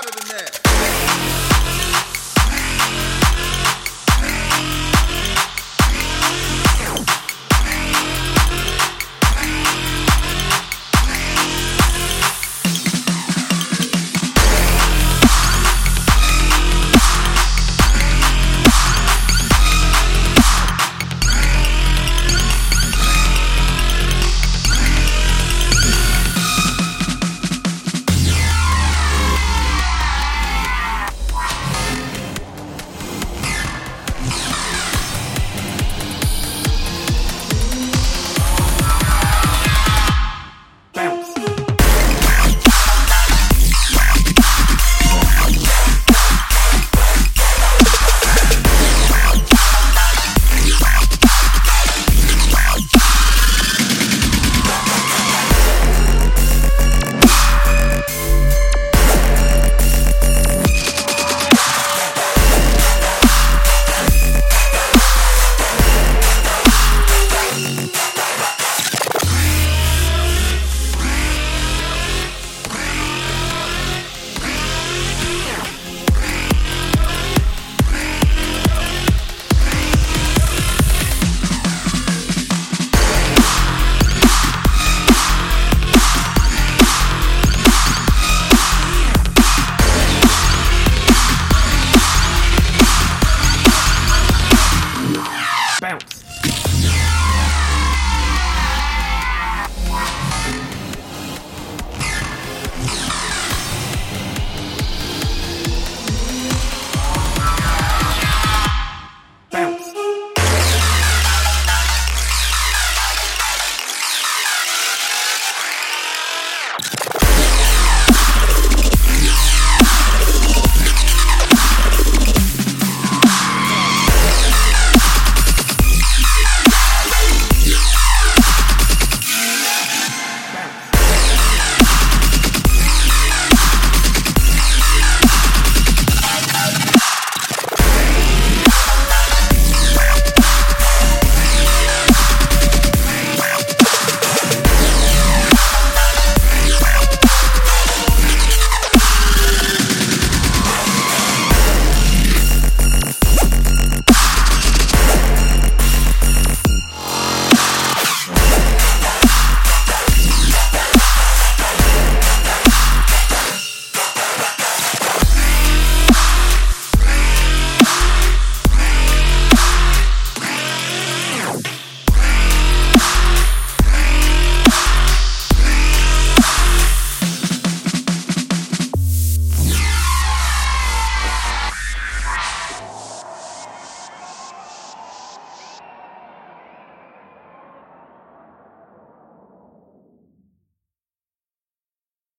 louder than that.